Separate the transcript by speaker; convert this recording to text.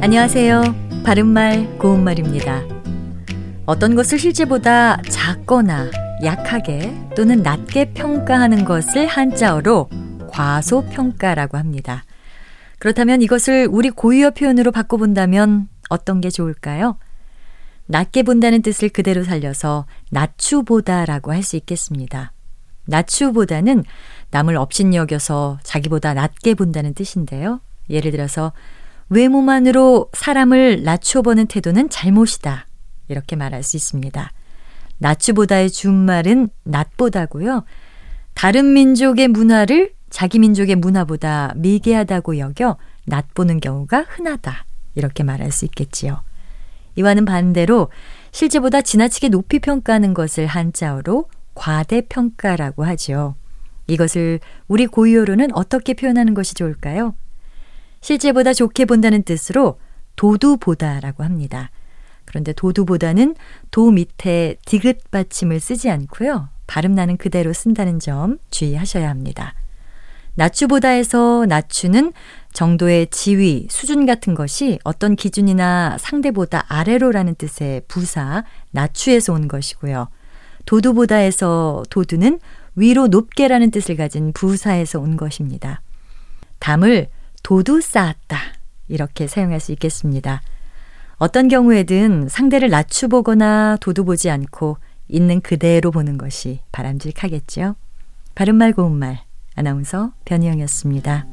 Speaker 1: 안녕하세요. 바른말 고운말입니다. 어떤 것을 실제보다 작거나 약하게 또는 낮게 평가하는 것을 한자어로 과소평가라고 합니다. 그렇다면 이것을 우리 고유어 표현으로 바꿔본다면 어떤 게 좋을까요? 낮게 본다는 뜻을 그대로 살려서 낮추보다라고 할 수 있겠습니다. 낮추보다는 남을 업신여겨서 자기보다 낮게 본다는 뜻인데요. 예를 들어서 외모만으로 사람을 낮춰보는 태도는 잘못이다. 이렇게 말할 수 있습니다. 낮추보다의 준말은 낮보다고요. 다른 민족의 문화를 자기 민족의 문화보다 미개하다고 여겨 낮보는 경우가 흔하다. 이렇게 말할 수 있겠지요. 이와는 반대로 실제보다 지나치게 높이 평가하는 것을 한자어로 과대평가라고 하죠. 이것을 우리 고유어로는 어떻게 표현하는 것이 좋을까요? 실제보다 좋게 본다는 뜻으로 도두보다라고 합니다. 그런데 도두보다는 도 밑에 디귿 받침을 쓰지 않고요. 발음 나는 그대로 쓴다는 점 주의하셔야 합니다. 낮추보다에서 낮추는 정도의 지위, 수준 같은 것이 어떤 기준이나 상대보다 아래로라는 뜻의 부사, 낮추에서 온 것이고요. 도두보다에서 도두는 위로 높게라는 뜻을 가진 부사에서 온 것입니다. 담을 도두 쌓았다. 이렇게 사용할 수 있겠습니다. 어떤 경우에든 상대를 낮추보거나 도두보지 않고 있는 그대로 보는 것이 바람직하겠죠. 바른말 고운말 아나운서 변희영이었습니다.